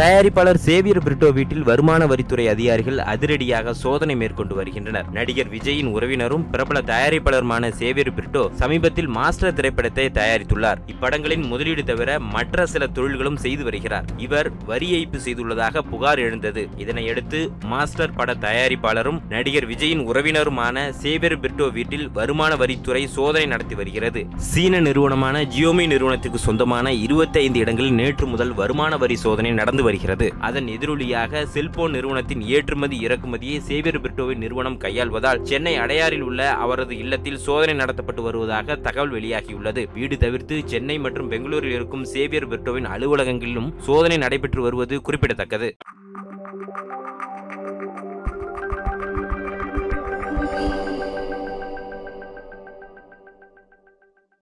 தயாரிப்பாளர் சேவியர் பிரிட்டோ வீட்டில் வருமான வரித்துறை அதிகாரிகள் அதிரடியாக சோதனை மேற்கொண்டு வருகின்றனர். நடிகர் விஜயின் உறவினரும் பிரபல தயாரிப்பாளருமான சேவியர் பிரிட்டோ சமீபத்தில் மாஸ்டர் திரைப்படத்தை தயாரித்துள்ளார். இப்படங்களின் முதலீடு தவிர மற்ற சில தொழில்களும் செய்து வருகிறார். இவர் வரி ஏய்ப்பு செய்துள்ளதாக புகார் எழுந்தது. இதனையடுத்து மாஸ்டர் பட தயாரிப்பாளரும் நடிகர் விஜயின் உறவினருமான சேவியர் பிரிட்டோ வீட்டில் வருமான வரித்துறை சோதனை நடத்தி வருகிறது. சீன நிறுவனமான ஜியோமி நிறுவனத்துக்கு சொந்தமான 25 இடங்களில் நேற்று முதல் வருமான வரி சோதனை நடந்து வருகிறது. அதன் எதிரொலியாக செல்போன் நிறுவனத்தின் ஏற்றுமதி இறக்குமதியை சேவியர் பிரிட்டோவின் நிறுவனம் கையாள்வதால் சென்னை அடையாறில் உள்ள அவரது இல்லத்தில் சோதனை நடத்தப்பட்டு வருவதாக தகவல் வெளியாகியுள்ளது. வீடு தவிர்த்து சென்னை மற்றும் பெங்களூரில் இருக்கும் சேவியர் பிரிட்டோவின் அலுவலகங்களிலும் சோதனை நடைபெற்று வருவது குறிப்பிடத்தக்கது.